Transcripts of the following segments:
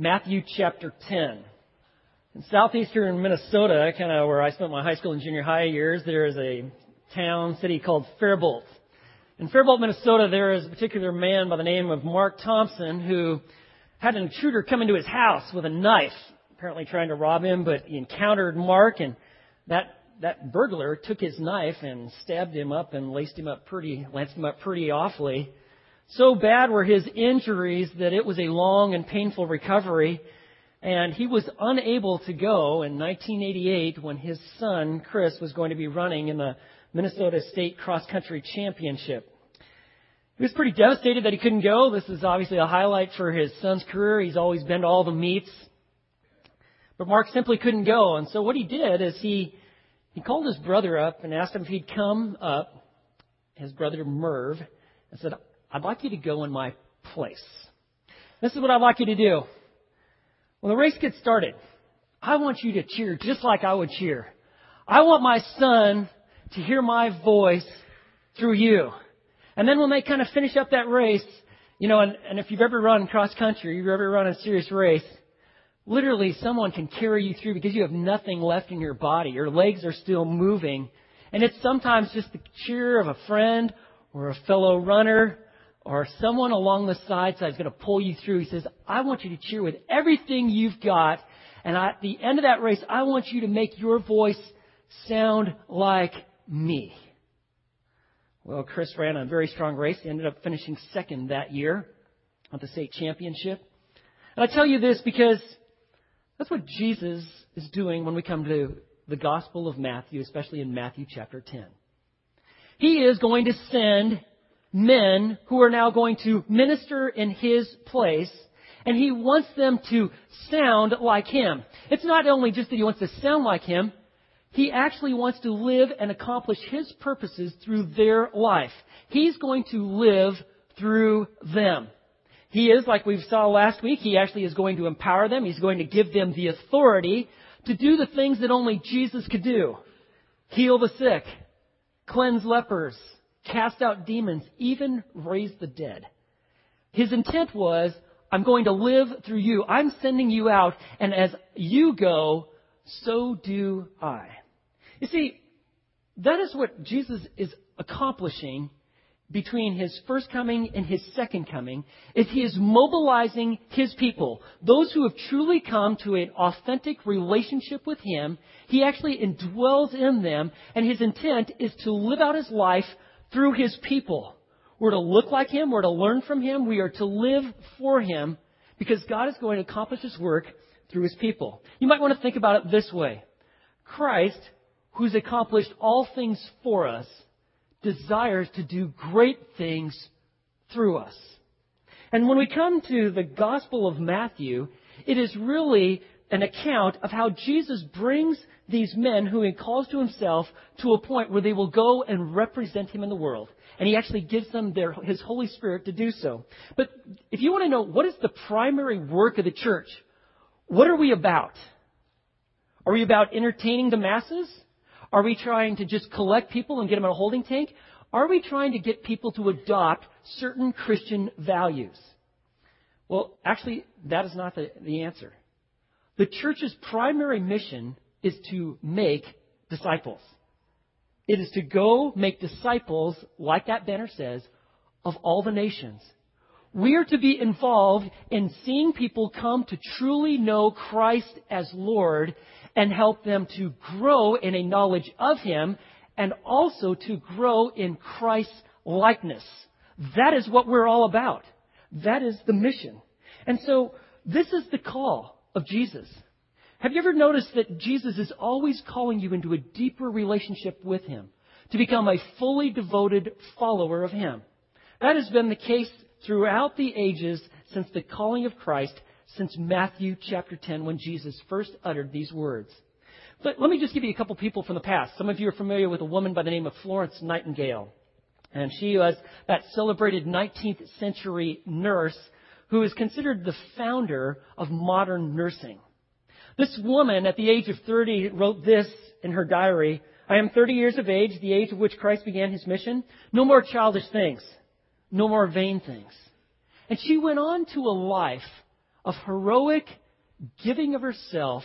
Matthew chapter 10. In southeastern Minnesota, kind of where I spent my high school and junior high years, there is a town, city called Faribault. In Faribault, Minnesota, there is a particular man by the name of Mark Thompson who had an intruder come into his house with a knife, apparently trying to rob him, but he encountered Mark and that that burglar took his knife and stabbed him up and laced him up pretty, lanced him up pretty awfully. So bad were his injuries that it was a long and painful recovery. And he was unable to go in 1988 when his son, Chris, was going to be running in the Minnesota State Cross Country Championship. He was pretty devastated that he couldn't go. This is obviously a highlight for his son's career. He's always been to all the meets. But Mark simply couldn't go. And so what he did is he he called his brother up and asked him if he'd come up, his brother Merv, and said, I'd like you to go in my place. This is what I'd like you to do. When the race gets started, I want you to cheer just like I would cheer. I want my son to hear my voice through you. And then when they kind of finish up that race, you know, and, and if you've ever run cross country, you've ever run a serious race, Literally, someone can carry you through because you have nothing left in your body. Your legs are still moving. And it's sometimes just the cheer of a friend or a fellow runner or someone along the side side is going to pull you through. He says, I want you to cheer with everything you've got. And at the end of that race, I want you to make your voice sound like me. Well, Chris ran a very strong race. He ended up finishing second that year at the state championship. And I tell you this because that's what Jesus is doing when we come to the Gospel of Matthew, especially in Matthew chapter 10. He is going to send men who are now going to minister in His place, and He wants them to sound like Him. It's not only just that He wants to sound like Him, He actually wants to live and accomplish His purposes through their life. He's going to live through them. He is, like we saw last week, he actually is going to empower them. He's going to give them the authority to do the things that only Jesus could do. Heal the sick, cleanse lepers, cast out demons, even raise the dead. His intent was, I'm going to live through you. I'm sending you out, and as you go, so do I. You see, that is what Jesus is accomplishing between his first coming and his second coming is he is mobilizing his people. Those who have truly come to an authentic relationship with him, he actually indwells in them, and his intent is to live out his life through his people. We're to look like him, we're to learn from him, we are to live for him, because God is going to accomplish his work through his people. You might want to think about it this way. Christ, who's accomplished all things for us, desires to do great things through us. And when we come to the Gospel of Matthew, it is really an account of how Jesus brings these men who he calls to himself to a point where they will go and represent him in the world. And he actually gives them their, his Holy Spirit to do so. But if you want to know what is the primary work of the church, what are we about? Are we about entertaining the masses? Are we trying to just collect people and get them in a holding tank? Are we trying to get people to adopt certain Christian values? Well, actually, that is not the, the answer. The church's primary mission is to make disciples. It is to go make disciples, like that banner says, of all the nations. We are to be involved in seeing people come to truly know Christ as Lord and help them to grow in a knowledge of Him and also to grow in Christ's likeness. That is what we're all about. That is the mission. And so this is the call of Jesus. Have you ever noticed that Jesus is always calling you into a deeper relationship with Him, to become a fully devoted follower of Him? That has been the case throughout the ages since the calling of Christ since Matthew chapter 10 when Jesus first uttered these words. But let me just give you a couple people from the past. Some of you are familiar with a woman by the name of Florence Nightingale. And she was that celebrated 19th century nurse who is considered the founder of modern nursing. This woman, at the age of 30, wrote this in her diary. I am 30 years of age, the age of which Christ began his mission. No more childish things. No more vain things. And she went on to a life of heroic giving of herself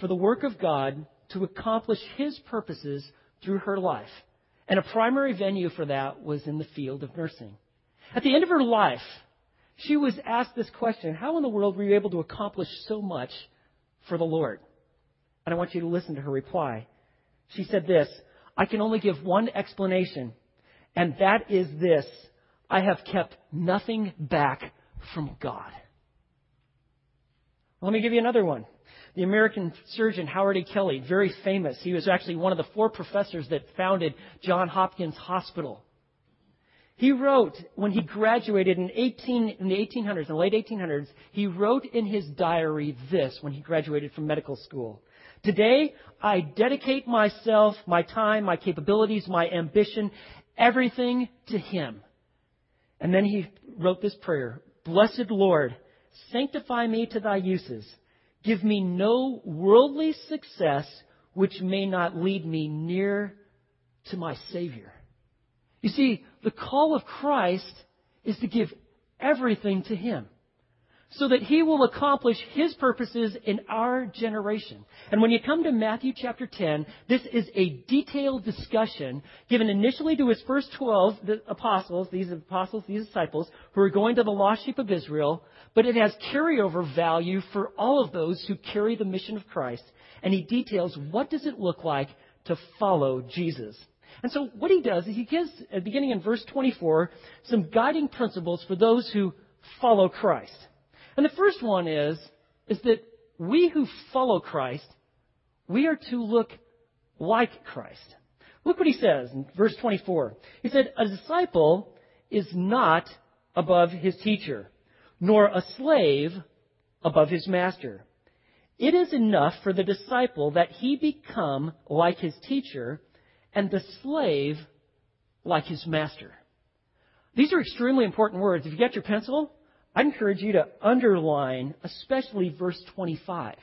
for the work of God to accomplish His purposes through her life. And a primary venue for that was in the field of nursing. At the end of her life, she was asked this question How in the world were you able to accomplish so much for the Lord? And I want you to listen to her reply. She said this I can only give one explanation, and that is this I have kept nothing back from God. Let me give you another one. The American surgeon Howard A. Kelly, very famous. He was actually one of the four professors that founded John Hopkins Hospital. He wrote when he graduated in, 18, in the 1800s, in the late 1800s, he wrote in his diary this when he graduated from medical school. Today, I dedicate myself, my time, my capabilities, my ambition, everything to Him. And then he wrote this prayer Blessed Lord, sanctify me to thy uses. Give me no worldly success which may not lead me near to my Savior. You see, the call of Christ is to give everything to Him so that He will accomplish His purposes in our generation. And when you come to Matthew chapter 10, this is a detailed discussion given initially to His first 12 the apostles, these apostles, these disciples, who are going to the lost sheep of Israel, but it has carryover value for all of those who carry the mission of Christ. And He details what does it look like to follow Jesus. And so what he does is he gives, beginning in verse 24, some guiding principles for those who follow Christ. And the first one is, is that we who follow Christ, we are to look like Christ. Look what he says in verse 24. He said, A disciple is not above his teacher, nor a slave above his master. It is enough for the disciple that he become like his teacher and the slave like his master. These are extremely important words. If you get your pencil, I encourage you to underline, especially verse 25.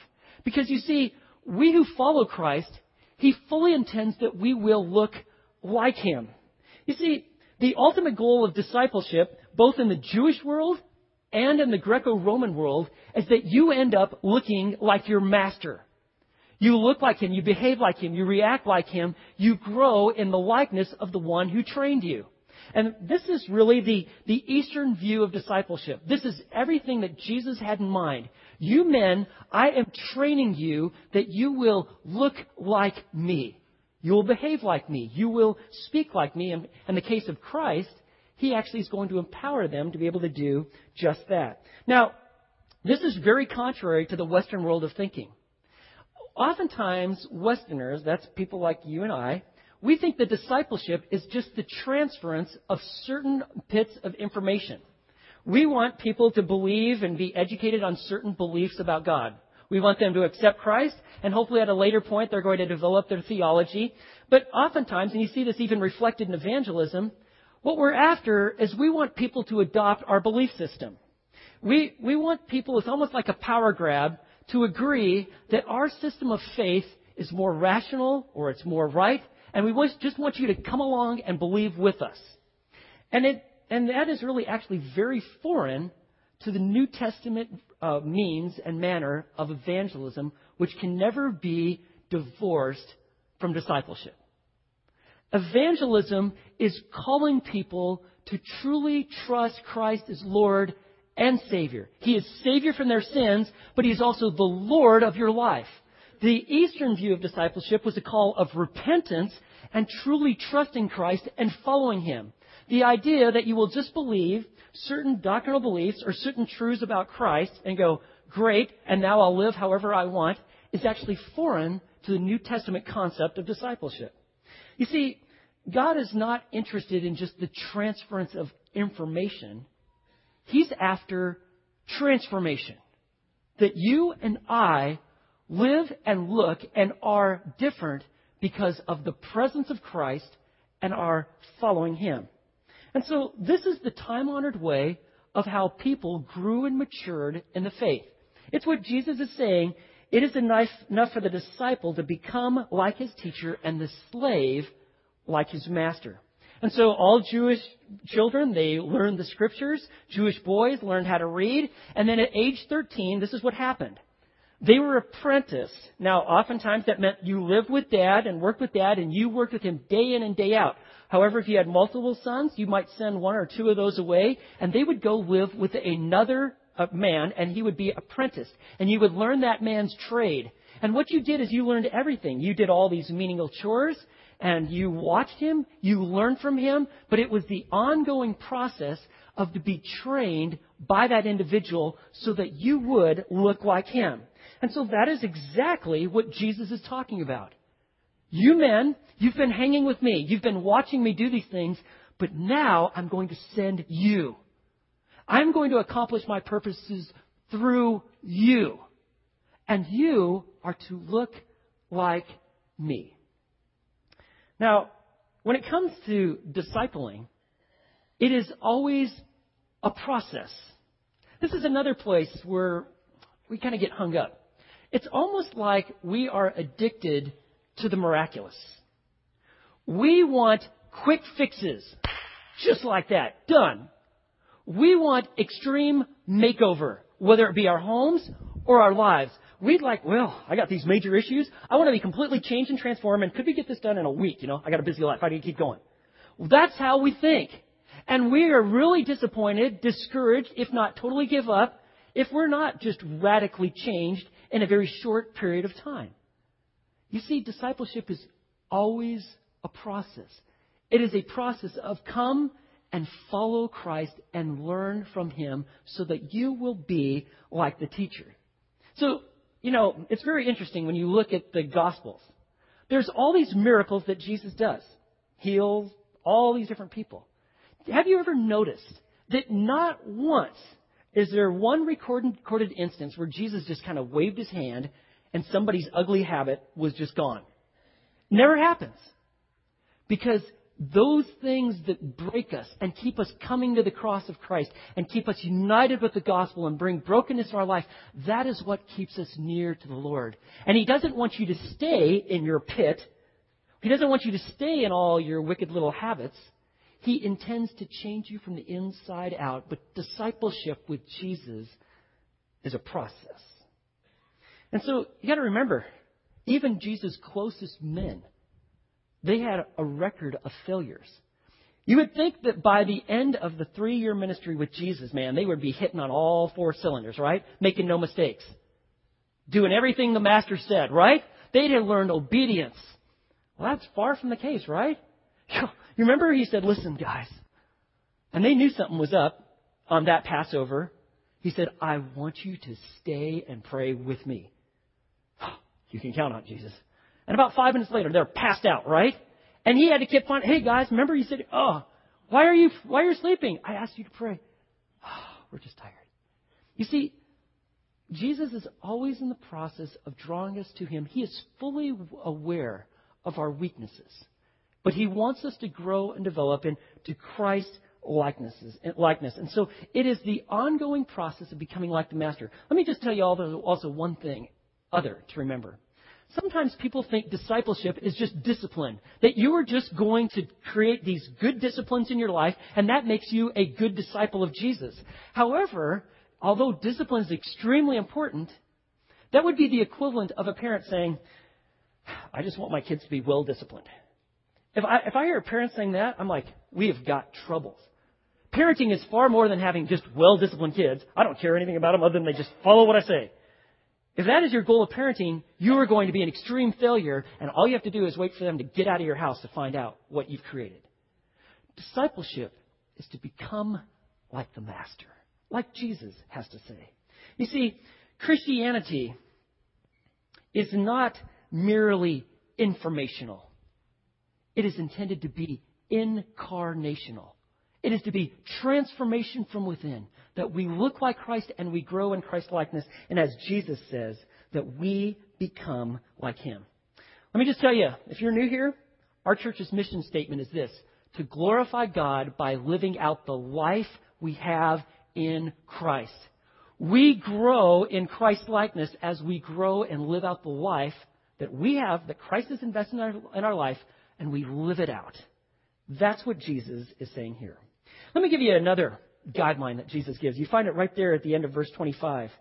Because you see, we who follow Christ, He fully intends that we will look like Him. You see, the ultimate goal of discipleship, both in the Jewish world and in the Greco-Roman world, is that you end up looking like your master. You look like him, you behave like him, you react like him, you grow in the likeness of the one who trained you. And this is really the, the Eastern view of discipleship. This is everything that Jesus had in mind. You men, I am training you that you will look like me. You will behave like me. You will speak like me. And in the case of Christ, he actually is going to empower them to be able to do just that. Now, this is very contrary to the Western world of thinking. Oftentimes, Westerners, that's people like you and I, we think that discipleship is just the transference of certain bits of information. We want people to believe and be educated on certain beliefs about God. We want them to accept Christ, and hopefully at a later point they're going to develop their theology. But oftentimes, and you see this even reflected in evangelism, what we're after is we want people to adopt our belief system. We, we want people, it's almost like a power grab, to agree that our system of faith is more rational or it's more right, and we just want you to come along and believe with us. And, it, and that is really actually very foreign to the New Testament uh, means and manner of evangelism, which can never be divorced from discipleship. Evangelism is calling people to truly trust Christ as Lord and Savior. He is Savior from their sins, but He is also the Lord of your life. The Eastern view of discipleship was a call of repentance and truly trusting Christ and following Him. The idea that you will just believe certain doctrinal beliefs or certain truths about Christ and go, great, and now I'll live however I want, is actually foreign to the New Testament concept of discipleship. You see, God is not interested in just the transference of information. He's after transformation. That you and I live and look and are different because of the presence of Christ and are following Him. And so this is the time honored way of how people grew and matured in the faith. It's what Jesus is saying. It is enough, enough for the disciple to become like his teacher and the slave like his master. And so all Jewish children, they learned the scriptures. Jewish boys learned how to read. And then at age 13, this is what happened. They were apprenticed. Now, oftentimes that meant you lived with dad and worked with dad and you worked with him day in and day out. However, if you had multiple sons, you might send one or two of those away and they would go live with another uh, man and he would be apprenticed. And you would learn that man's trade. And what you did is you learned everything. You did all these menial chores and you watched him, you learned from him, but it was the ongoing process of to be trained by that individual so that you would look like him. And so that is exactly what Jesus is talking about. You men, you've been hanging with me. You've been watching me do these things, but now I'm going to send you. I'm going to accomplish my purposes through you. And you are to look like me. Now, when it comes to discipling, it is always a process. This is another place where we kind of get hung up. It's almost like we are addicted to the miraculous. We want quick fixes, just like that, done. We want extreme makeover, whether it be our homes or our lives. We'd like, well, I got these major issues. I want to be completely changed and transformed, and could we get this done in a week? You know, I got a busy life. I need to keep going. Well, that's how we think. And we are really disappointed, discouraged, if not totally give up, if we're not just radically changed in a very short period of time. You see, discipleship is always a process. It is a process of come and follow Christ and learn from Him so that you will be like the teacher. So, you know, it's very interesting when you look at the Gospels. There's all these miracles that Jesus does. Heals all these different people. Have you ever noticed that not once is there one recorded, instance where Jesus just kind of waved his hand and somebody's ugly habit was just gone? Never happens. Because those things that break us and keep us coming to the cross of Christ and keep us united with the gospel and bring brokenness in our life, that is what keeps us near to the Lord. And He doesn't want you to stay in your pit. He doesn't want you to stay in all your wicked little habits. He intends to change you from the inside out. But discipleship with Jesus is a process. And so you got to remember, even Jesus' closest men, they had a record of failures. You would think that by the end of the three year ministry with Jesus, man, they would be hitting on all four cylinders, right? Making no mistakes. Doing everything the master said, right? They'd have learned obedience. Well, that's far from the case, right? You remember he said, listen, guys. And they knew something was up on that Passover. He said, I want you to stay and pray with me. You can count on Jesus. And about five minutes later, they're passed out, right? And he had to keep on, hey guys, remember he said, oh, why are you, why are you sleeping? I asked you to pray. Oh, we're just tired. You see, Jesus is always in the process of drawing us to him. He is fully aware of our weaknesses. But he wants us to grow and develop into Christ likenesses, likeness. And so it is the ongoing process of becoming like the Master. Let me just tell you all also one thing other to remember. Sometimes people think discipleship is just discipline. That you are just going to create these good disciplines in your life, and that makes you a good disciple of Jesus. However, although discipline is extremely important, that would be the equivalent of a parent saying, I just want my kids to be well disciplined. If I, if I hear a parent saying that, I'm like, we have got troubles. Parenting is far more than having just well disciplined kids. I don't care anything about them other than they just follow what I say. If that is your goal of parenting, you are going to be an extreme failure, and all you have to do is wait for them to get out of your house to find out what you've created. Discipleship is to become like the Master, like Jesus has to say. You see, Christianity is not merely informational, it is intended to be incarnational. It is to be transformation from within, that we look like Christ and we grow in Christ likeness, and as Jesus says, that we become like Him. Let me just tell you, if you're new here, our church's mission statement is this to glorify God by living out the life we have in Christ. We grow in Christ likeness as we grow and live out the life that we have, that Christ has invested in our, in our life, and we live it out. That's what Jesus is saying here. Let me give you another guideline that Jesus gives. You find it right there at the end of verse 25.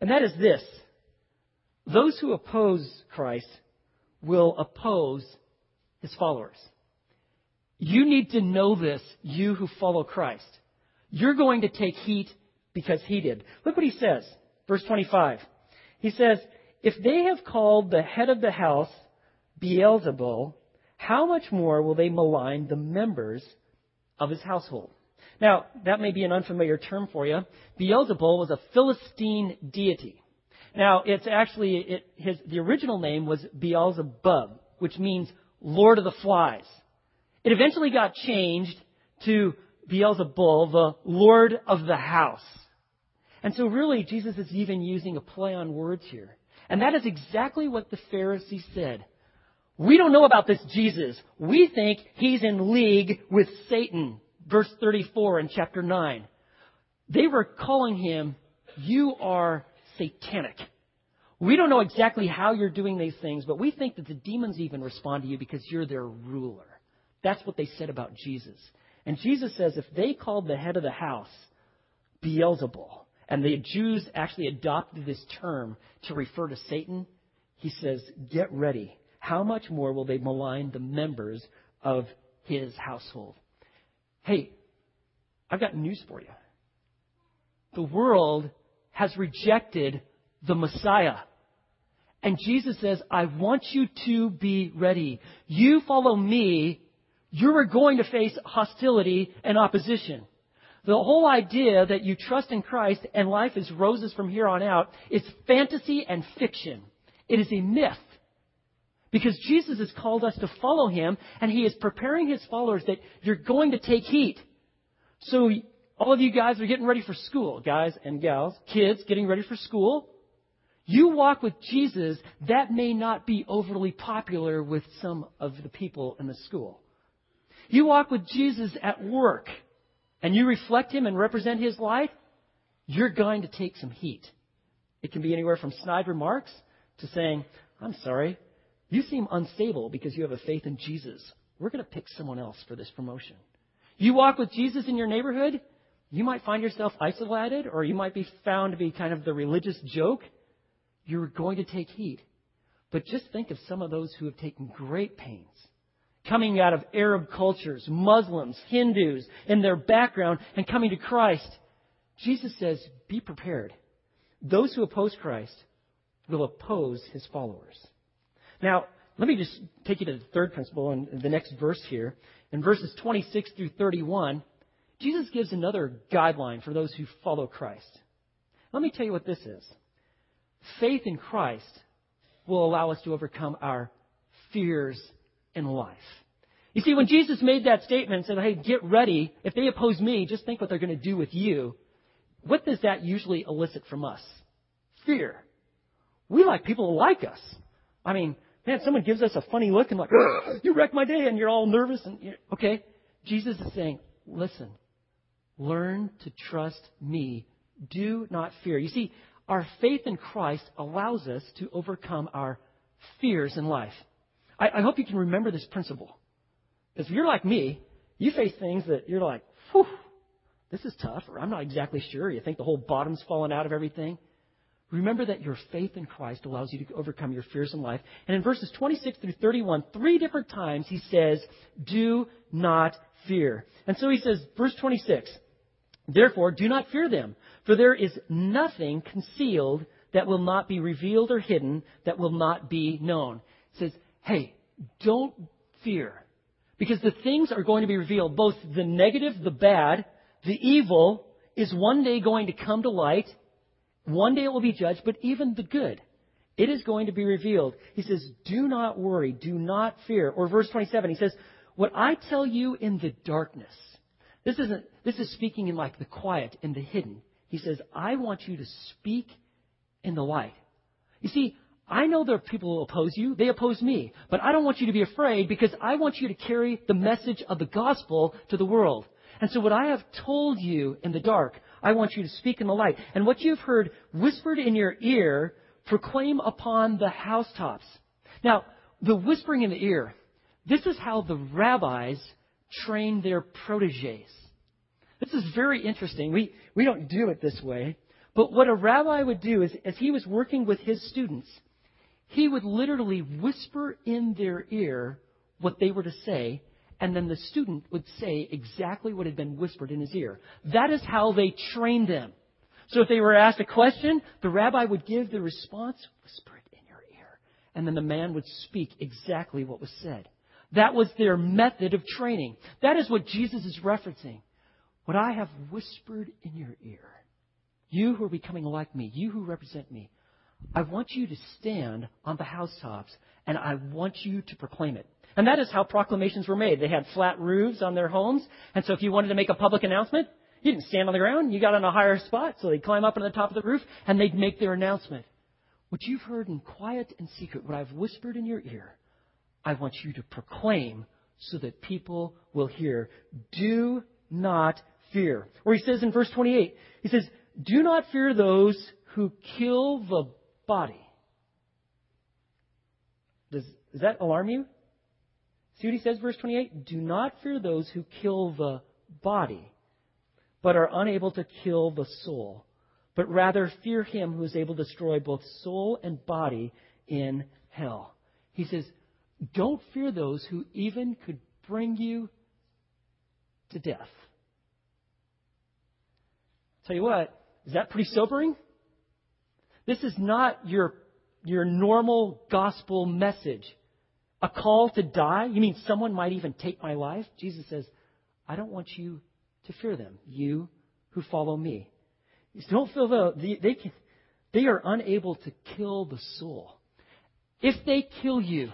And that is this those who oppose Christ will oppose his followers. You need to know this, you who follow Christ. You're going to take heat because he did. Look what he says. Verse 25. He says, If they have called the head of the house Beelzebul, how much more will they malign the members of his household? Now, that may be an unfamiliar term for you. Beelzebul was a Philistine deity. Now, it's actually, it, his, the original name was Beelzebub, which means Lord of the Flies. It eventually got changed to Beelzebul, the Lord of the house. And so really, Jesus is even using a play on words here. And that is exactly what the Pharisees said. We don't know about this Jesus. We think he's in league with Satan. Verse 34 in chapter 9. They were calling him, you are satanic. We don't know exactly how you're doing these things, but we think that the demons even respond to you because you're their ruler. That's what they said about Jesus. And Jesus says if they called the head of the house Beelzebul, and the Jews actually adopted this term to refer to Satan, he says, get ready. How much more will they malign the members of his household? Hey, I've got news for you. The world has rejected the Messiah. And Jesus says, I want you to be ready. You follow me, you're going to face hostility and opposition. The whole idea that you trust in Christ and life is roses from here on out is fantasy and fiction. It is a myth. Because Jesus has called us to follow him, and he is preparing his followers that you're going to take heat. So, all of you guys are getting ready for school, guys and gals, kids getting ready for school. You walk with Jesus, that may not be overly popular with some of the people in the school. You walk with Jesus at work, and you reflect Him and represent His life, you're going to take some heat. It can be anywhere from snide remarks to saying, I'm sorry, you seem unstable because you have a faith in Jesus. We're going to pick someone else for this promotion. You walk with Jesus in your neighborhood, you might find yourself isolated, or you might be found to be kind of the religious joke you're going to take heed. But just think of some of those who have taken great pains coming out of Arab cultures, Muslims, Hindus, in their background, and coming to Christ. Jesus says, be prepared. Those who oppose Christ will oppose his followers. Now, let me just take you to the third principle in the next verse here. In verses 26 through 31, Jesus gives another guideline for those who follow Christ. Let me tell you what this is faith in Christ will allow us to overcome our fears in life. You see, when Jesus made that statement and said, hey, get ready, if they oppose me, just think what they're going to do with you, what does that usually elicit from us? Fear. We like people to like us. I mean, man, someone gives us a funny look and like, you wrecked my day and you're all nervous and, okay. Jesus is saying, listen, learn to trust me. Do not fear. You see, our faith in Christ allows us to overcome our fears in life. I, I hope you can remember this principle. Because if you're like me, you face things that you're like, whew, this is tough, or I'm not exactly sure. You think the whole bottom's fallen out of everything. Remember that your faith in Christ allows you to overcome your fears in life. And in verses 26 through 31, three different times he says, do not fear. And so he says, verse 26, Therefore, do not fear them, for there is nothing concealed that will not be revealed or hidden that will not be known. It says, hey, don't fear. Because the things are going to be revealed. Both the negative, the bad, the evil is one day going to come to light. One day it will be judged, but even the good. It is going to be revealed. He says, do not worry, do not fear. Or verse 27, he says, what I tell you in the darkness, this isn't, this is speaking in like the quiet and the hidden. He says, I want you to speak in the light. You see, I know there are people who oppose you. They oppose me. But I don't want you to be afraid because I want you to carry the message of the gospel to the world. And so what I have told you in the dark, I want you to speak in the light. And what you've heard whispered in your ear, proclaim upon the housetops. Now, the whispering in the ear, this is how the rabbis train their proteges. This is very interesting. We, we don't do it this way. But what a rabbi would do is, as he was working with his students, he would literally whisper in their ear what they were to say, and then the student would say exactly what had been whispered in his ear. That is how they trained them. So if they were asked a question, the rabbi would give the response, whisper it in your ear. And then the man would speak exactly what was said. That was their method of training. That is what Jesus is referencing. What I have whispered in your ear. You who are becoming like me, you who represent me, I want you to stand on the housetops and I want you to proclaim it. And that is how proclamations were made. They had flat roofs on their homes, and so if you wanted to make a public announcement, you didn't stand on the ground, you got on a higher spot, so they'd climb up on the top of the roof and they'd make their announcement. What you've heard in quiet and secret, what I've whispered in your ear, I want you to proclaim so that people will hear. Do not fear. Or he says in verse 28, he says, Do not fear those who kill the body. Does, does that alarm you? See what he says, verse 28? Do not fear those who kill the body, but are unable to kill the soul, but rather fear him who is able to destroy both soul and body in hell. He says, don't fear those who even could bring you to death. Tell you what, is that pretty sobering? This is not your, your normal gospel message. A call to die? You mean someone might even take my life? Jesus says, I don't want you to fear them, you who follow me. Don't feel though they, they, can, they are unable to kill the soul. If they kill you,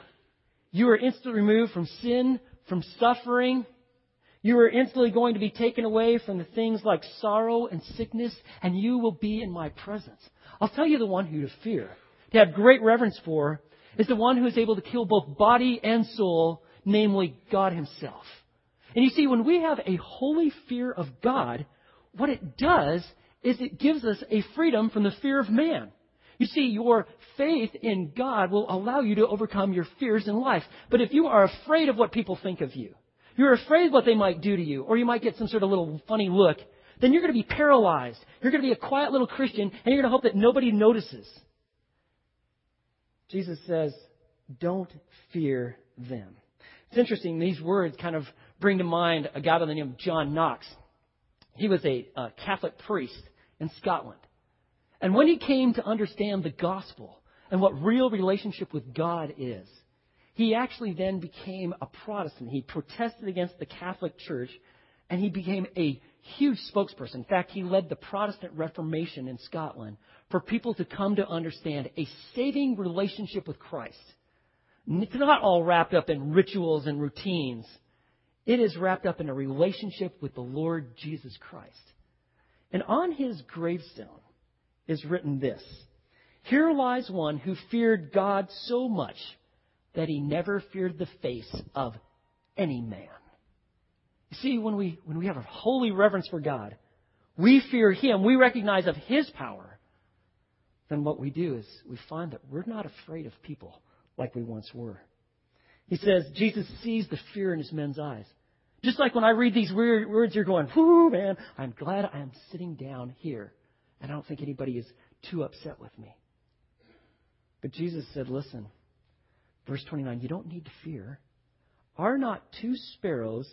you are instantly removed from sin, from suffering. You are instantly going to be taken away from the things like sorrow and sickness, and you will be in my presence. I'll tell you the one who to fear, to have great reverence for, is the one who is able to kill both body and soul, namely God Himself. And you see, when we have a holy fear of God, what it does is it gives us a freedom from the fear of man. You see, your faith in God will allow you to overcome your fears in life. But if you are afraid of what people think of you, you're afraid what they might do to you, or you might get some sort of little funny look, then you're going to be paralyzed. You're going to be a quiet little Christian, and you're going to hope that nobody notices. Jesus says, don't fear them. It's interesting, these words kind of bring to mind a guy by the name of John Knox. He was a, a Catholic priest in Scotland. And when he came to understand the gospel and what real relationship with God is, he actually then became a Protestant. He protested against the Catholic Church and he became a huge spokesperson. In fact, he led the Protestant Reformation in Scotland for people to come to understand a saving relationship with Christ. It's not all wrapped up in rituals and routines. It is wrapped up in a relationship with the Lord Jesus Christ. And on his gravestone is written this Here lies one who feared God so much that he never feared the face of any man. You see, when we, when we have a holy reverence for God, we fear Him, we recognize of His power, then what we do is we find that we're not afraid of people like we once were. He says Jesus sees the fear in his men's eyes. Just like when I read these weird words, you're going, whoo, man, I'm glad I am sitting down here. And I don't think anybody is too upset with me. But Jesus said, listen, verse 29, you don't need to fear. Are not two sparrows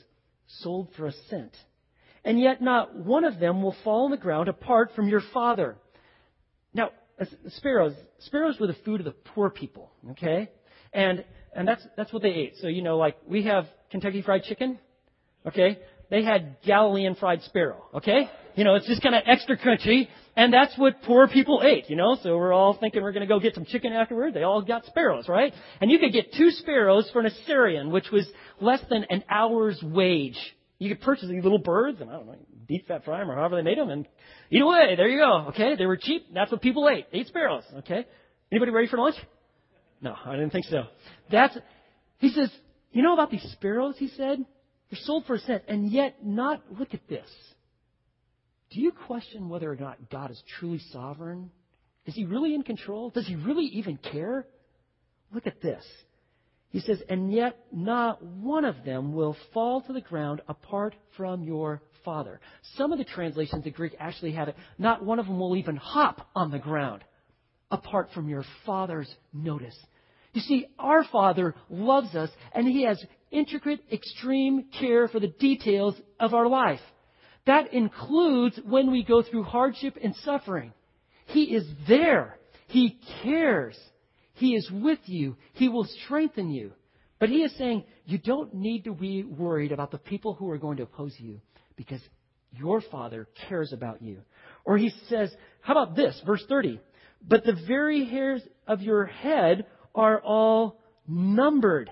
sold for a cent. And yet not one of them will fall on the ground apart from your Father. Now, Uh, sparrows, sparrows were the food of the poor people, okay? And, and that's, that's what they ate. So, you know, like we have Kentucky Fried Chicken, okay? They had Galilean fried sparrow, okay? You know, it's just kind of extra crunchy, and that's what poor people ate, you know? So we're all thinking we're going to go get some chicken afterward. They all got sparrows, right? And you could get two sparrows for an assarion, which was less than an hour's wage. You could purchase these little birds, and I don't know, deep fat fry them or however they made them, and eat away. There you go. Okay, they were cheap. That's what people ate. Ate sparrows. Okay, anybody ready for lunch? No, I didn't think so. That's. He says, you know about these sparrows? He said, they're sold for a cent, and yet not. Look at this. Do you question whether or not God is truly sovereign? Is He really in control? Does He really even care? Look at this. He says, and yet not one of them will fall to the ground apart from your Father. Some of the translations in Greek actually have it, not one of them will even hop on the ground apart from your Father's notice. You see, our Father loves us and He has intricate, extreme care for the details of our life. That includes when we go through hardship and suffering. He is there. He cares. He is with you. He will strengthen you. But he is saying you don't need to be worried about the people who are going to oppose you because your Father cares about you. Or he says, how about this? Verse 30. But the very hairs of your head are all numbered.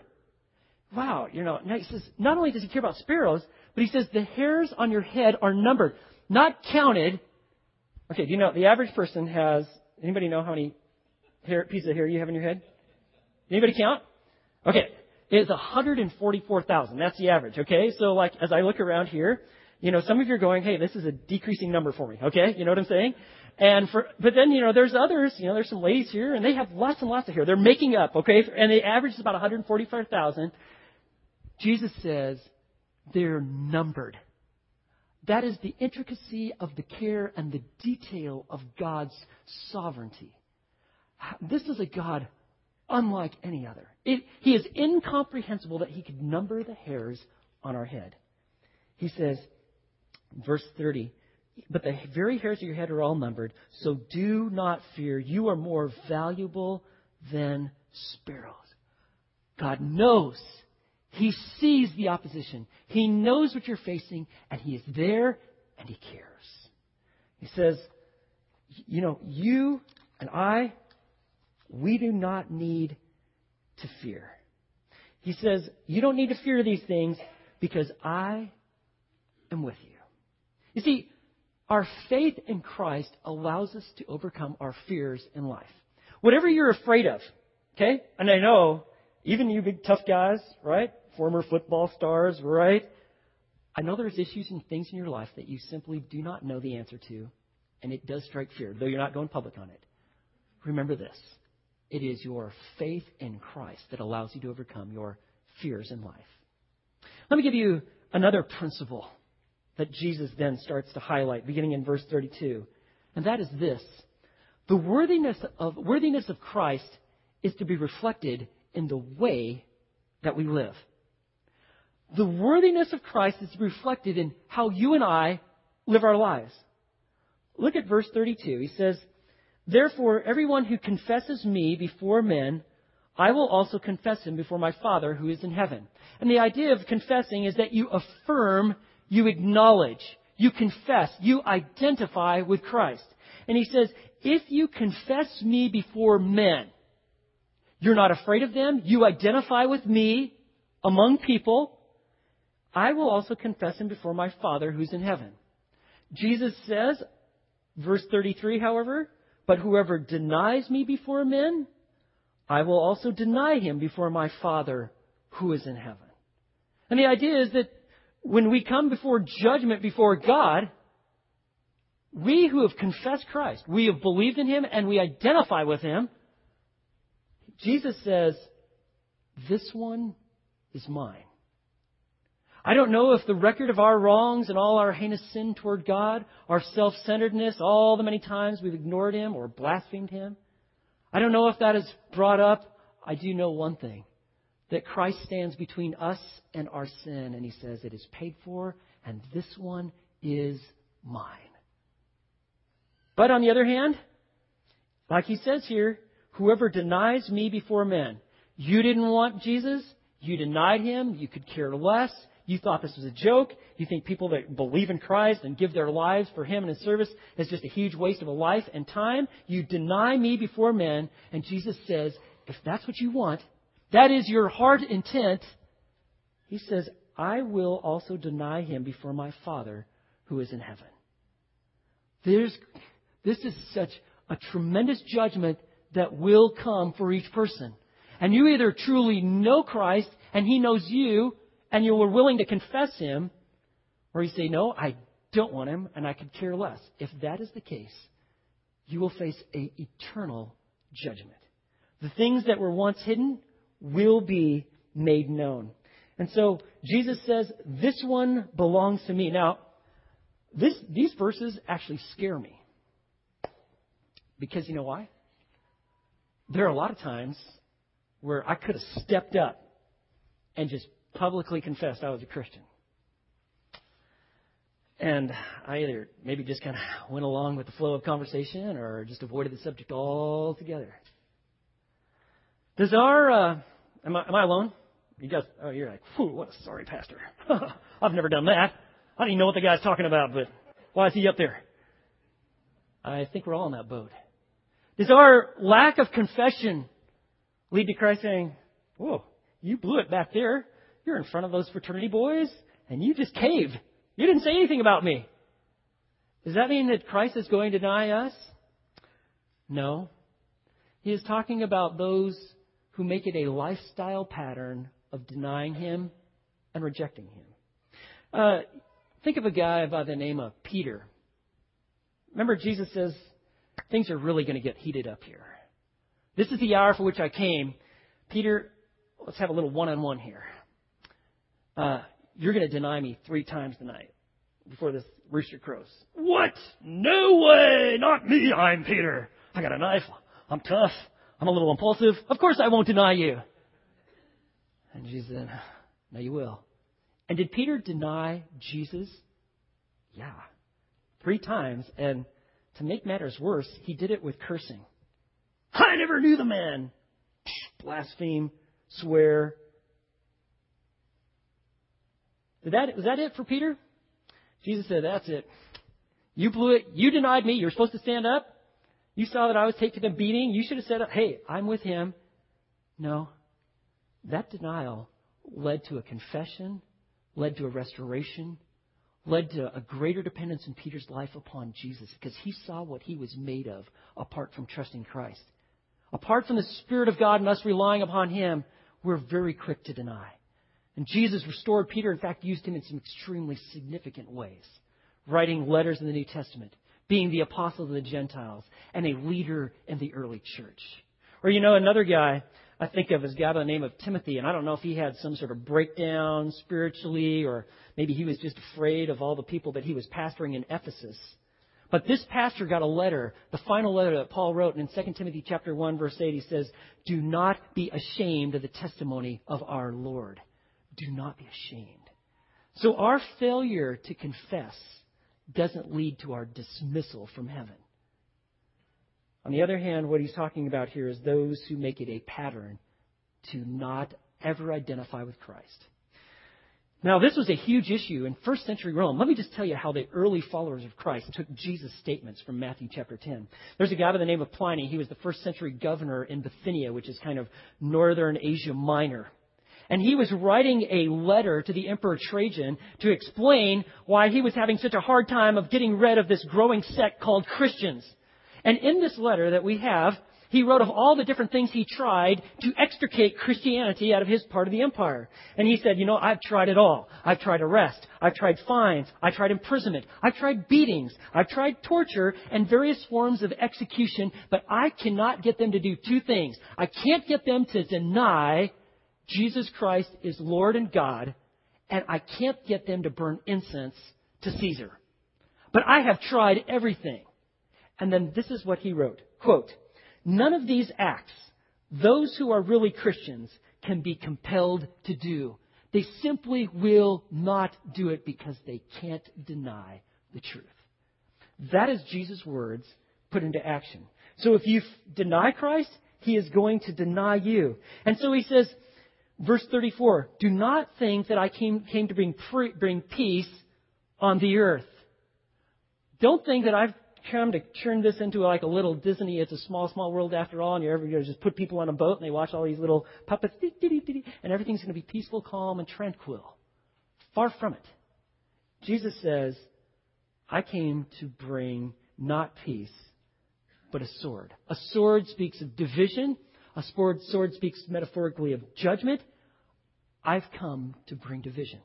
Wow, you know, he says, not only does he care about sparrows, but he says the hairs on your head are numbered, not counted. Okay, do you know, the average person has, anybody know how many hair, pieces of hair you have in your head? Anybody count? Okay, it's 144,000. That's the average, okay? So like, as I look around here, you know, some of you are going, hey, this is a decreasing number for me, okay? You know what I'm saying? And for, but then, you know, there's others, you know, there's some ladies here and they have lots and lots of hair. They're making up, okay? And the average is about 145,000. Jesus says they're numbered. That is the intricacy of the care and the detail of God's sovereignty. This is a God unlike any other. It, he is incomprehensible that he could number the hairs on our head. He says, verse 30, but the very hairs of your head are all numbered, so do not fear. You are more valuable than sparrows. God knows. He sees the opposition. He knows what you're facing, and He is there, and He cares. He says, You know, you and I, we do not need to fear. He says, You don't need to fear these things because I am with you. You see, our faith in Christ allows us to overcome our fears in life. Whatever you're afraid of, okay? And I know, even you big tough guys, right? Former football stars, right? I know there's issues and things in your life that you simply do not know the answer to, and it does strike fear, though you're not going public on it. Remember this. It is your faith in Christ that allows you to overcome your fears in life. Let me give you another principle that Jesus then starts to highlight, beginning in verse 32. And that is this the worthiness of, worthiness of Christ is to be reflected in the way that we live. The worthiness of Christ is reflected in how you and I live our lives. Look at verse 32. He says, Therefore, everyone who confesses me before men, I will also confess him before my Father who is in heaven. And the idea of confessing is that you affirm, you acknowledge, you confess, you identify with Christ. And he says, if you confess me before men, you're not afraid of them, you identify with me among people, I will also confess him before my Father who's in heaven. Jesus says, verse 33, however, but whoever denies me before men, I will also deny him before my Father who is in heaven. And the idea is that when we come before judgment before God, we who have confessed Christ, we have believed in him and we identify with him, Jesus says, This one is mine. I don't know if the record of our wrongs and all our heinous sin toward God, our self centeredness, all the many times we've ignored Him or blasphemed Him, I don't know if that is brought up. I do know one thing that Christ stands between us and our sin, and He says, It is paid for, and this one is mine. But on the other hand, like He says here, whoever denies me before men, you didn't want Jesus, you denied Him, you could care less. You thought this was a joke. You think people that believe in Christ and give their lives for Him and His service is just a huge waste of a life and time. You deny me before men. And Jesus says, if that's what you want, that is your heart intent. He says, I will also deny him before my Father who is in heaven. There's, this is such a tremendous judgment that will come for each person. And you either truly know Christ and He knows you, and you were willing to confess him, or you say, No, I don't want him, and I could care less. If that is the case, you will face a eternal judgment. The things that were once hidden will be made known. And so Jesus says, This one belongs to me. Now, this, these verses actually scare me. Because you know why? There are a lot of times where I could have stepped up and just publicly confessed I was a Christian. And I either maybe just kind of went along with the flow of conversation or just avoided the subject altogether. Does our, uh, am, I, am I alone? You guys, oh, you're like, whew, what a sorry pastor. I've never done that. I don't even know what the guy's talking about, but why is he up there? I think we're all in that boat. Does our lack of confession lead to Christ saying, whoa, you blew it back there. You're in front of those fraternity boys, and you just caved. You didn't say anything about me. Does that mean that Christ is going to deny us? No. He is talking about those who make it a lifestyle pattern of denying Him and rejecting Him. Uh, think of a guy by the name of Peter. Remember, Jesus says, things are really going to get heated up here. This is the hour for which I came. Peter, let's have a little one on one here. Uh, you're going to deny me three times tonight before this rooster crows. What? No way! Not me! I'm Peter. I got a knife. I'm tough. I'm a little impulsive. Of course I won't deny you. And Jesus said, No, you will. And did Peter deny Jesus? Yeah. Three times. And to make matters worse, he did it with cursing. I never knew the man. Blaspheme, swear, did that, was that it for Peter? Jesus said, That's it. You blew it. You denied me. You were supposed to stand up. You saw that I was taking a beating. You should have said, Hey, I'm with him. No. That denial led to a confession, led to a restoration, led to a greater dependence in Peter's life upon Jesus because he saw what he was made of apart from trusting Christ. Apart from the Spirit of God and us relying upon him, we're very quick to deny. And Jesus restored Peter, in fact, used him in some extremely significant ways, writing letters in the New Testament, being the apostle of the Gentiles, and a leader in the early church. Or, you know, another guy I think of as a guy by the name of Timothy, and I don't know if he had some sort of breakdown spiritually, or maybe he was just afraid of all the people that he was pastoring in Ephesus. But this pastor got a letter, the final letter that Paul wrote, and in 2 Timothy chapter 1, verse 8, he says, Do not be ashamed of the testimony of our Lord do not be ashamed. So our failure to confess doesn't lead to our dismissal from heaven. On the other hand, what he's talking about here is those who make it a pattern to not ever identify with Christ. Now, this was a huge issue in first century Rome. Let me just tell you how the early followers of Christ took Jesus' statements from Matthew chapter 10. There's a guy by the name of Pliny. He was the first century governor in Bithynia, which is kind of northern Asia Minor. And he was writing a letter to the Emperor Trajan to explain why he was having such a hard time of getting rid of this growing sect called Christians. And in this letter that we have, he wrote of all the different things he tried to extricate Christianity out of his part of the empire. And he said, you know, I've tried it all. I've tried arrest. I've tried fines. I've tried imprisonment. I've tried beatings. I've tried torture and various forms of execution, but I cannot get them to do two things. I can't get them to deny Jesus Christ is Lord and God, and I can't get them to burn incense to Caesar. But I have tried everything. And then this is what he wrote. Quote, None of these acts, those who are really Christians, can be compelled to do. They simply will not do it because they can't deny the truth. That is Jesus' words put into action. So if you deny Christ, he is going to deny you. And so he says, Verse 34 Do not think that I came, came to bring, pre, bring peace on the earth. Don't think that I've come to turn this into like a little Disney, it's a small, small world after all, and you're ever going to just put people on a boat and they watch all these little puppets, and everything's going to be peaceful, calm, and tranquil. Far from it. Jesus says, I came to bring not peace, but a sword. A sword speaks of division. A sword, sword speaks metaphorically of judgment. I've come to bring division.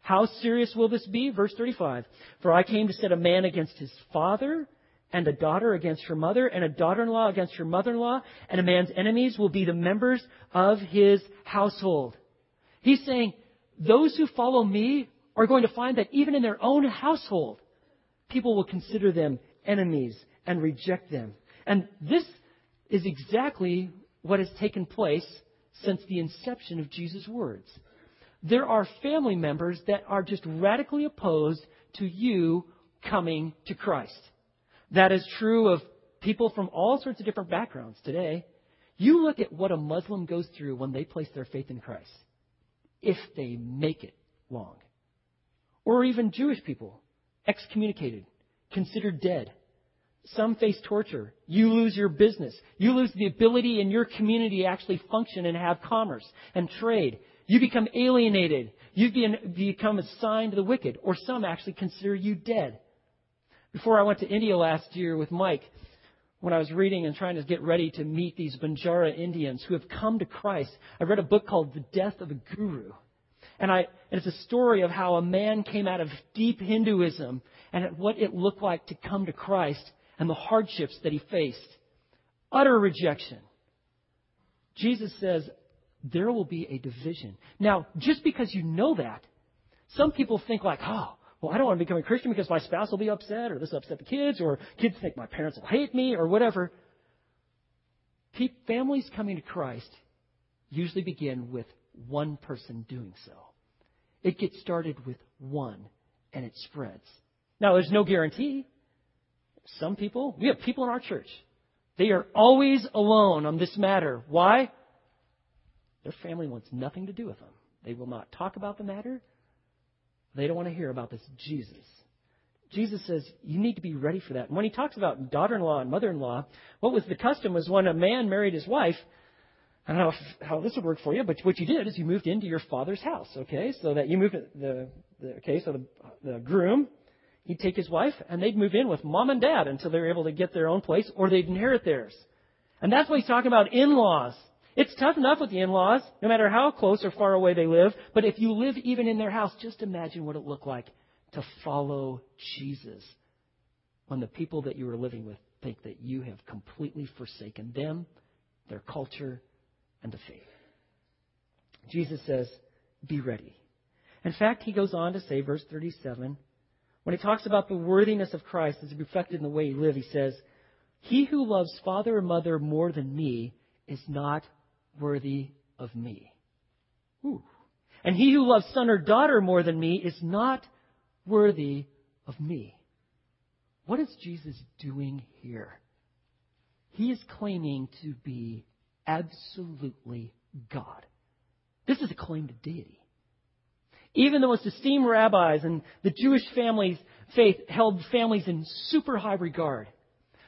How serious will this be? Verse 35. For I came to set a man against his father, and a daughter against her mother, and a daughter in law against her mother in law, and a man's enemies will be the members of his household. He's saying, those who follow me are going to find that even in their own household, people will consider them enemies and reject them. And this is exactly what has taken place since the inception of Jesus' words. There are family members that are just radically opposed to you coming to Christ. That is true of people from all sorts of different backgrounds today. You look at what a Muslim goes through when they place their faith in Christ, if they make it long. Or even Jewish people, excommunicated, considered dead. Some face torture. You lose your business. You lose the ability in your community to actually function and have commerce and trade. You become alienated. You become assigned to the wicked. Or some actually consider you dead. Before I went to India last year with Mike, when I was reading and trying to get ready to meet these Banjara Indians who have come to Christ, I read a book called The Death of a Guru. And, I, and it's a story of how a man came out of deep Hinduism and what it looked like to come to Christ and the hardships that he faced. Utter rejection. Jesus says there will be a division. Now, just because you know that, some people think like, oh, well, I don't want to become a Christian because my spouse will be upset, or this will upset the kids, or kids think my parents will hate me, or whatever. Families coming to Christ usually begin with one person doing so. It gets started with one, and it spreads. Now, there's no guarantee. Some people, we have people in our church, they are always alone on this matter. Why? Their family wants nothing to do with them. They will not talk about the matter. They don't want to hear about this Jesus. Jesus says you need to be ready for that. And when he talks about daughter-in-law and mother-in-law, what was the custom was when a man married his wife. I don't know if, how this would work for you, but what you did is you moved into your father's house. Okay, so that you moved the, the okay, so the, the groom he'd take his wife and they'd move in with mom and dad until they were able to get their own place, or they'd inherit theirs. And that's what he's talking about in-laws. It's tough enough with the in-laws, no matter how close or far away they live. But if you live even in their house, just imagine what it looked like to follow Jesus when the people that you are living with think that you have completely forsaken them, their culture, and the faith. Jesus says, be ready. In fact, he goes on to say, verse 37, when he talks about the worthiness of Christ as reflected in the way he lived, he says, He who loves father or mother more than me is not worthy of me. Ooh. And he who loves son or daughter more than me is not worthy of me. What is Jesus doing here? He is claiming to be absolutely God. This is a claim to deity. Even the most esteemed rabbis and the Jewish families, faith held families in super high regard.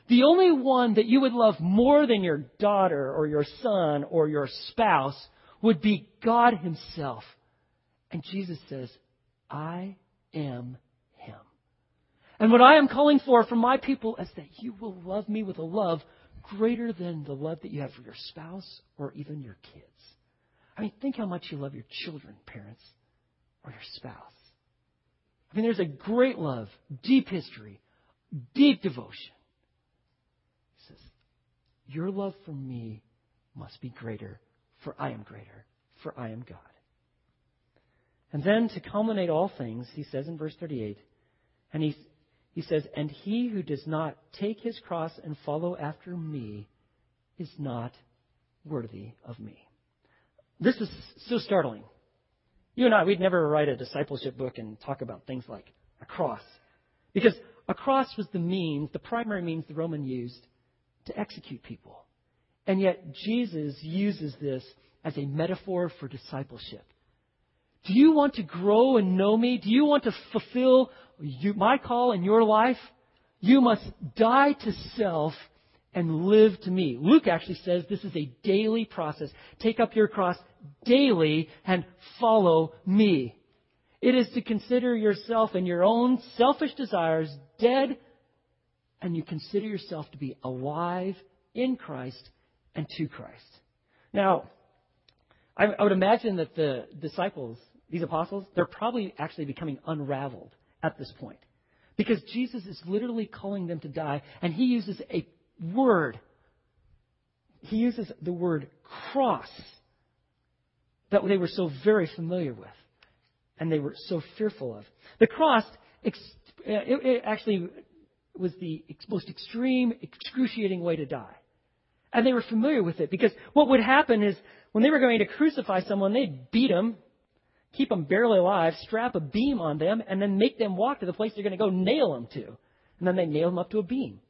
The only one that you would love more than your daughter or your son or your spouse would be God Himself. And Jesus says, I am Him. And what I am calling for from my people is that you will love me with a love greater than the love that you have for your spouse or even your kids. I mean, think how much you love your children, parents, or your spouse. I mean, there's a great love, deep history, deep devotion. He says, Your love for me must be greater, for I am greater, for I am God. And then to culminate all things, he says in verse 38, and he, he says, And he who does not take his cross and follow after me is not worthy of me. This is so startling. You and I, we'd never write a discipleship book and talk about things like a cross. Because a cross was the means, the primary means the Roman used to execute people. And yet, Jesus uses this as a metaphor for discipleship. Do you want to grow and know me? Do you want to fulfill you, my call in your life? You must die to self and live to me. Luke actually says this is a daily process. Take up your cross daily and follow me. It is to consider yourself and your own selfish desires dead and you consider yourself to be alive in Christ and to Christ. Now, I, I would imagine that the disciples, these apostles, they're probably actually becoming unraveled at this point. Because Jesus is literally calling them to die, and he uses a word. He uses the word cross that they were so very familiar with and they were so fearful of. The cross, it, actually was the most extreme, excruciating way to die. And they were familiar with it because what would happen is when they were going to crucify someone, they'd beat them, keep them barely alive, strap a beam on them, and then make them walk to the place they're going to go nail them to. And then they nail them up to a beam.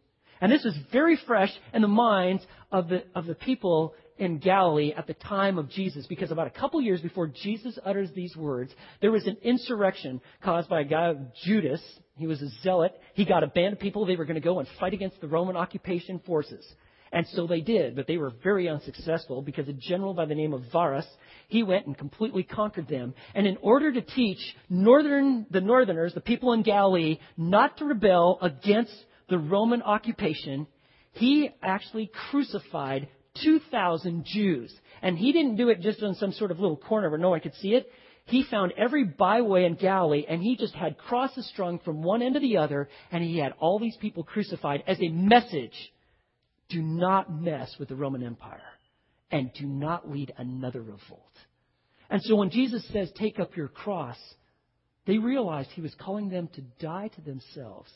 And this was very fresh in the minds of the, of the people in Galilee at the time of Jesus, because about a couple years before Jesus utters these words, there was an insurrection caused by a guy, Judas. He was a zealot. He got a band of people. They were going to go and fight against the Roman occupation forces. And so they did, but they were very unsuccessful because a general by the name of Varus, he went and completely conquered them. And in order to teach northern, the northerners, the people in Galilee, not to rebel against the Roman occupation, he actually crucified 2,000 Jews. And he didn't do it just on some sort of little corner where no one could see it. He found every byway in Galilee and he just had crosses strung from one end to the other and he had all these people crucified as a message do not mess with the Roman Empire and do not lead another revolt. And so when Jesus says, take up your cross, they realized he was calling them to die to themselves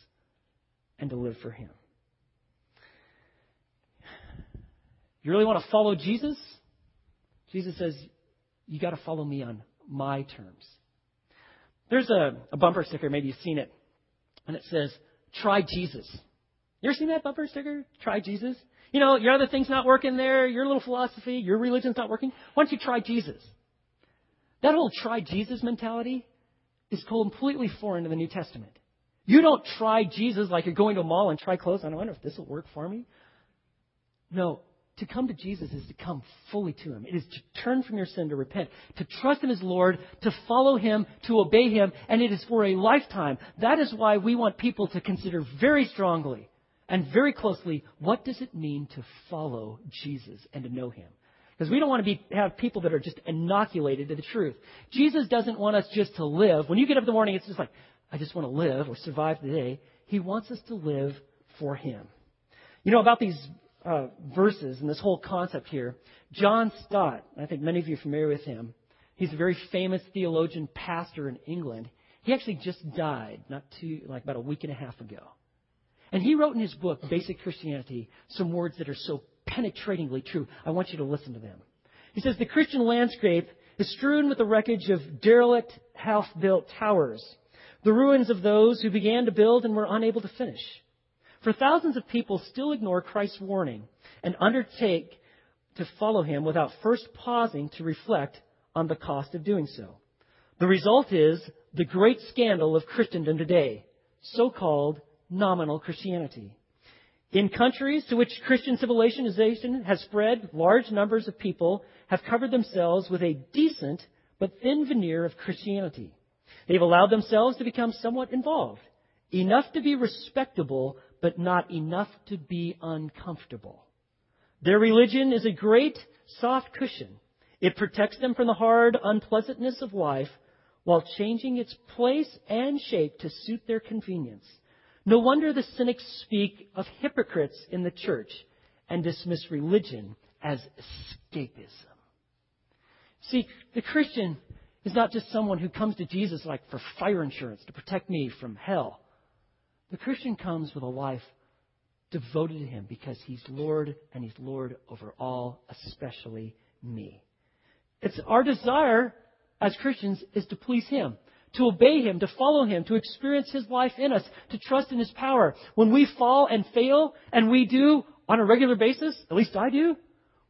and to live for him. You really want to follow Jesus? Jesus says, you got to follow me on my terms. There's a, a bumper sticker, maybe you've seen it, and it says, try Jesus. You ever seen that bumper sticker? Try Jesus. You know, your other thing's not working there, your little philosophy, your religion's not working. Why don't you try Jesus? That whole try Jesus mentality is completely foreign to the New Testament. You don't try Jesus like you're going to a mall and try clothes. I don't wonder if this will work for me. No, to come to Jesus is to come fully to Him. It is to turn from your sin, to repent, to trust Him as Lord, to follow Him, to obey Him, and it is for a lifetime. That is why we want people to consider very strongly and very closely what does it mean to follow Jesus and to know Him. Because we don't want to be, have people that are just inoculated to the truth. Jesus doesn't want us just to live. When you get up in the morning, it's just like, I just want to live or survive the day. He wants us to live for Him. You know, about these uh, verses and this whole concept here, John Stott, I think many of you are familiar with him. He's a very famous theologian, pastor in England. He actually just died not too, like about a week and a half ago. And he wrote in his book, Basic Christianity, some words that are so penetratingly true. I want you to listen to them. He says, The Christian landscape is strewn with the wreckage of derelict, half built towers, the ruins of those who began to build and were unable to finish. For thousands of people still ignore Christ's warning and undertake to follow him without first pausing to reflect on the cost of doing so. The result is the great scandal of Christendom today, so called nominal Christianity. In countries to which Christian civilization has spread, large numbers of people have covered themselves with a decent but thin veneer of Christianity. They've allowed themselves to become somewhat involved, enough to be respectable, but not enough to be uncomfortable. Their religion is a great soft cushion. It protects them from the hard unpleasantness of life while changing its place and shape to suit their convenience. No wonder the cynics speak of hypocrites in the church and dismiss religion as escapism. See, the Christian is not just someone who comes to Jesus like for fire insurance to protect me from hell. The Christian comes with a life devoted to Him because He's Lord and He's Lord over all, especially me. It's our desire as Christians is to please Him, to obey Him, to follow Him, to experience His life in us, to trust in His power. When we fall and fail, and we do on a regular basis, at least I do,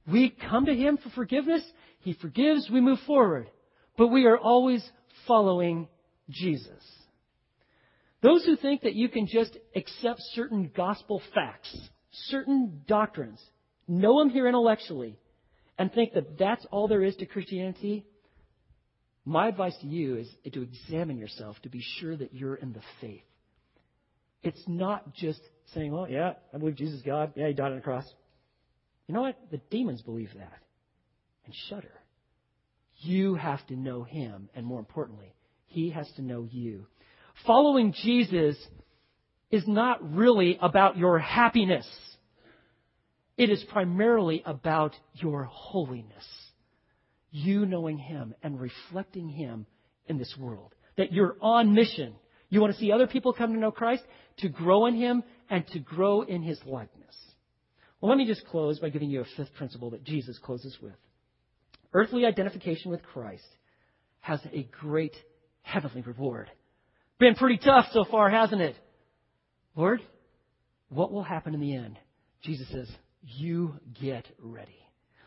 we come to Him for forgiveness. He forgives, we move forward. But we are always following Jesus. Those who think that you can just accept certain gospel facts, certain doctrines, know them here intellectually, and think that that's all there is to Christianity, my advice to you is to examine yourself to be sure that you're in the faith. It's not just saying, well, yeah, I believe Jesus is God. Yeah, he died on the cross. You know what? The demons believe that and shudder. You have to know him, and more importantly, he has to know you. Following Jesus is not really about your happiness. It is primarily about your holiness. You knowing Him and reflecting Him in this world. That you're on mission. You want to see other people come to know Christ, to grow in Him, and to grow in His likeness. Well, let me just close by giving you a fifth principle that Jesus closes with. Earthly identification with Christ has a great heavenly reward. Been pretty tough so far, hasn't it? Lord, what will happen in the end? Jesus says, You get ready.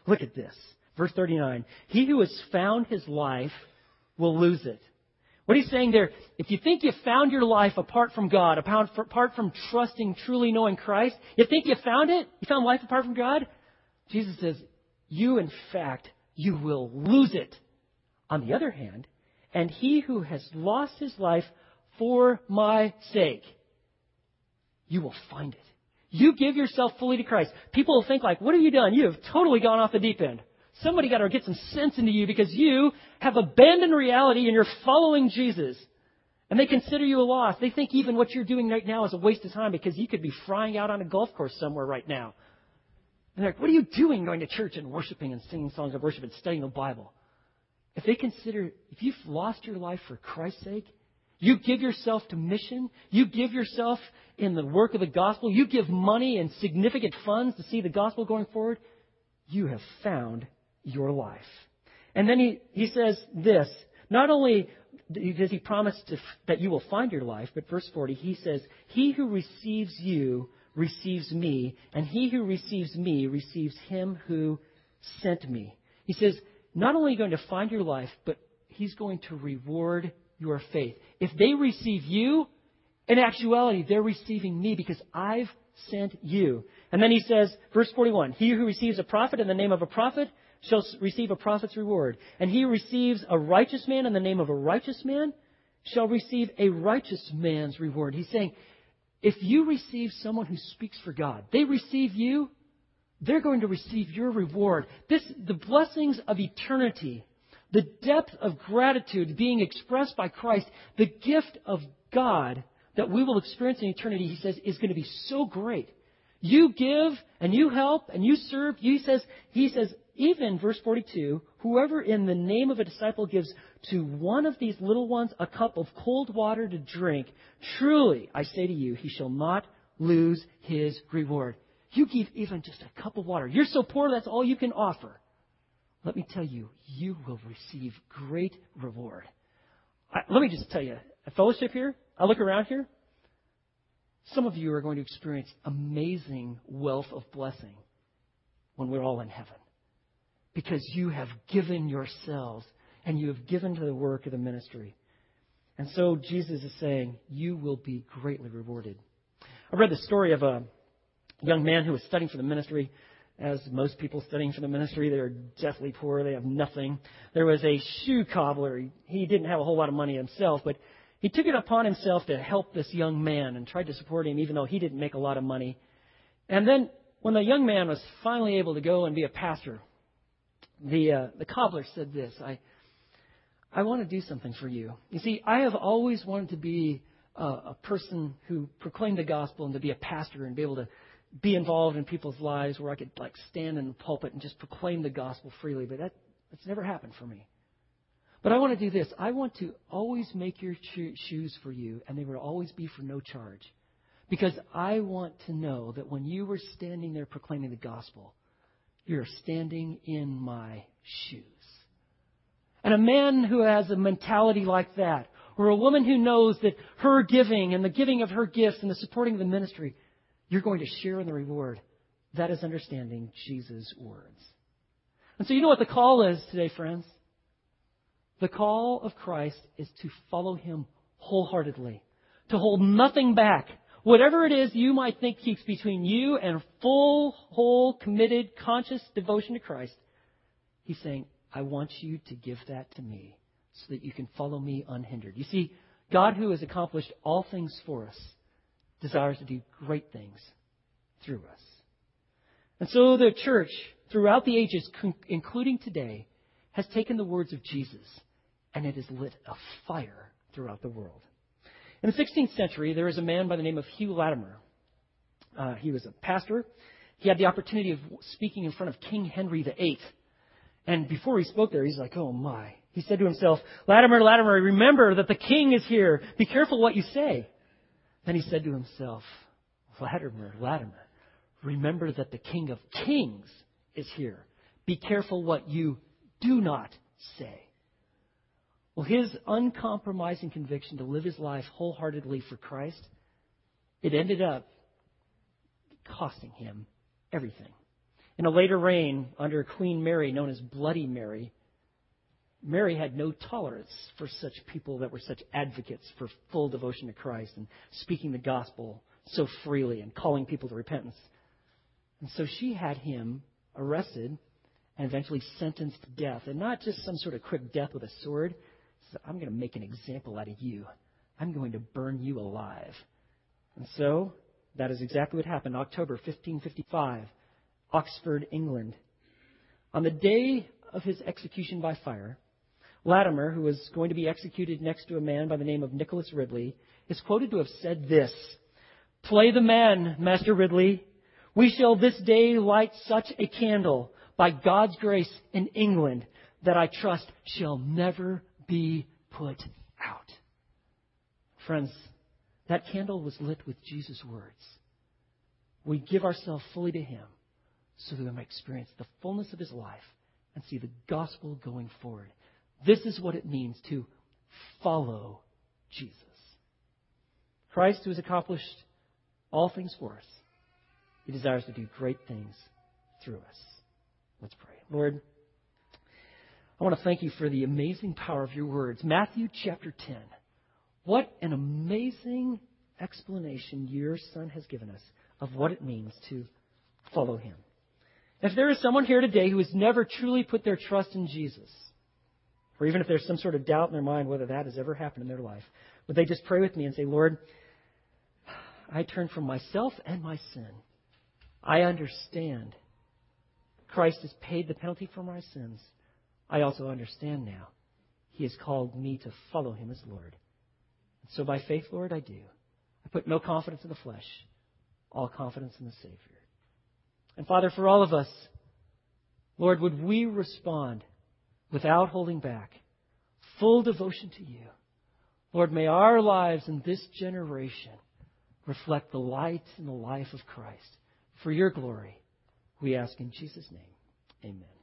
Look at this. Verse 39 He who has found his life will lose it. What he's saying there, if you think you found your life apart from God, apart from trusting, truly knowing Christ, you think you found it? You found life apart from God? Jesus says, you in fact, you will lose it. On the other hand, and he who has lost his life for my sake, you will find it. You give yourself fully to Christ. People will think like, what have you done? You have totally gone off the deep end. Somebody got to get some sense into you because you have abandoned reality and you're following Jesus. And they consider you a loss. They think even what you're doing right now is a waste of time because you could be frying out on a golf course somewhere right now. And they're like, what are you doing going to church and worshiping and singing songs of worship and studying the Bible? If they consider, if you've lost your life for Christ's sake, you give yourself to mission, you give yourself in the work of the gospel, you give money and significant funds to see the gospel going forward, you have found your life. And then he, he says this not only does he promise to, that you will find your life, but verse 40, he says, He who receives you receives me, and he who receives me receives him who sent me. He says, not only are you going to find your life, but he's going to reward your faith. If they receive you, in actuality, they're receiving me because I've sent you. And then he says, verse 41, He who receives a prophet in the name of a prophet shall receive a prophet's reward. And he who receives a righteous man in the name of a righteous man shall receive a righteous man's reward. He's saying, if you receive someone who speaks for God, they receive you, they're going to receive your reward. This, the blessings of eternity, the depth of gratitude being expressed by Christ, the gift of God that we will experience in eternity, he says, is going to be so great. You give and you help and you serve. He says, he says, even, verse 42, whoever in the name of a disciple gives to one of these little ones a cup of cold water to drink, truly, I say to you, he shall not lose his reward. You give even just a cup of water. You're so poor, that's all you can offer. Let me tell you, you will receive great reward. I, let me just tell you, a fellowship here, I look around here, some of you are going to experience amazing wealth of blessing when we're all in heaven because you have given yourselves and you have given to the work of the ministry. And so Jesus is saying, You will be greatly rewarded. I read the story of a young man who was studying for the ministry. As most people studying for the ministry, they're deathly poor. They have nothing. There was a shoe cobbler. He didn't have a whole lot of money himself, but he took it upon himself to help this young man and tried to support him, even though he didn't make a lot of money. And then, when the young man was finally able to go and be a pastor, the uh, the cobbler said this. I I want to do something for you. You see, I have always wanted to be a, a person who proclaimed the gospel and to be a pastor and be able to be involved in people's lives where I could like stand in the pulpit and just proclaim the gospel freely. But that that's never happened for me. But I want to do this. I want to always make your shoes for you, and they will always be for no charge. Because I want to know that when you were standing there proclaiming the gospel, you're standing in my shoes. And a man who has a mentality like that, or a woman who knows that her giving and the giving of her gifts and the supporting of the ministry, you're going to share in the reward. That is understanding Jesus' words. And so you know what the call is today, friends? The call of Christ is to follow him wholeheartedly, to hold nothing back, Whatever it is you might think keeps between you and full, whole, committed, conscious devotion to Christ, he's saying, I want you to give that to me so that you can follow me unhindered. You see, God who has accomplished all things for us desires to do great things through us. And so the church, throughout the ages, including today, has taken the words of Jesus and it has lit a fire throughout the world. In the 16th century, there was a man by the name of Hugh Latimer. Uh, he was a pastor. He had the opportunity of speaking in front of King Henry VIII. And before he spoke there, he's like, oh my. He said to himself, Latimer, Latimer, remember that the king is here. Be careful what you say. Then he said to himself, Latimer, Latimer, remember that the king of kings is here. Be careful what you do not say. Well, his uncompromising conviction to live his life wholeheartedly for Christ, it ended up costing him everything. In a later reign under Queen Mary, known as Bloody Mary, Mary had no tolerance for such people that were such advocates for full devotion to Christ and speaking the gospel so freely and calling people to repentance. And so she had him arrested and eventually sentenced to death. And not just some sort of quick death with a sword. I'm going to make an example out of you. I'm going to burn you alive. And so that is exactly what happened. October 1555, Oxford, England. On the day of his execution by fire, Latimer, who was going to be executed next to a man by the name of Nicholas Ridley, is quoted to have said this Play the man, Master Ridley. We shall this day light such a candle by God's grace in England that I trust shall never be put out. Friends, that candle was lit with Jesus' words. We give ourselves fully to Him so that we may experience the fullness of His life and see the gospel going forward. This is what it means to follow Jesus. Christ, who has accomplished all things for us, He desires to do great things through us. Let's pray. Lord, I want to thank you for the amazing power of your words. Matthew chapter 10. What an amazing explanation your Son has given us of what it means to follow Him. If there is someone here today who has never truly put their trust in Jesus, or even if there's some sort of doubt in their mind whether that has ever happened in their life, would they just pray with me and say, Lord, I turn from myself and my sin. I understand Christ has paid the penalty for my sins. I also understand now He has called me to follow Him as Lord. And so by faith, Lord, I do. I put no confidence in the flesh, all confidence in the Savior. And Father, for all of us, Lord, would we respond without holding back, full devotion to you? Lord, may our lives in this generation reflect the light and the life of Christ. For your glory, we ask in Jesus' name. Amen.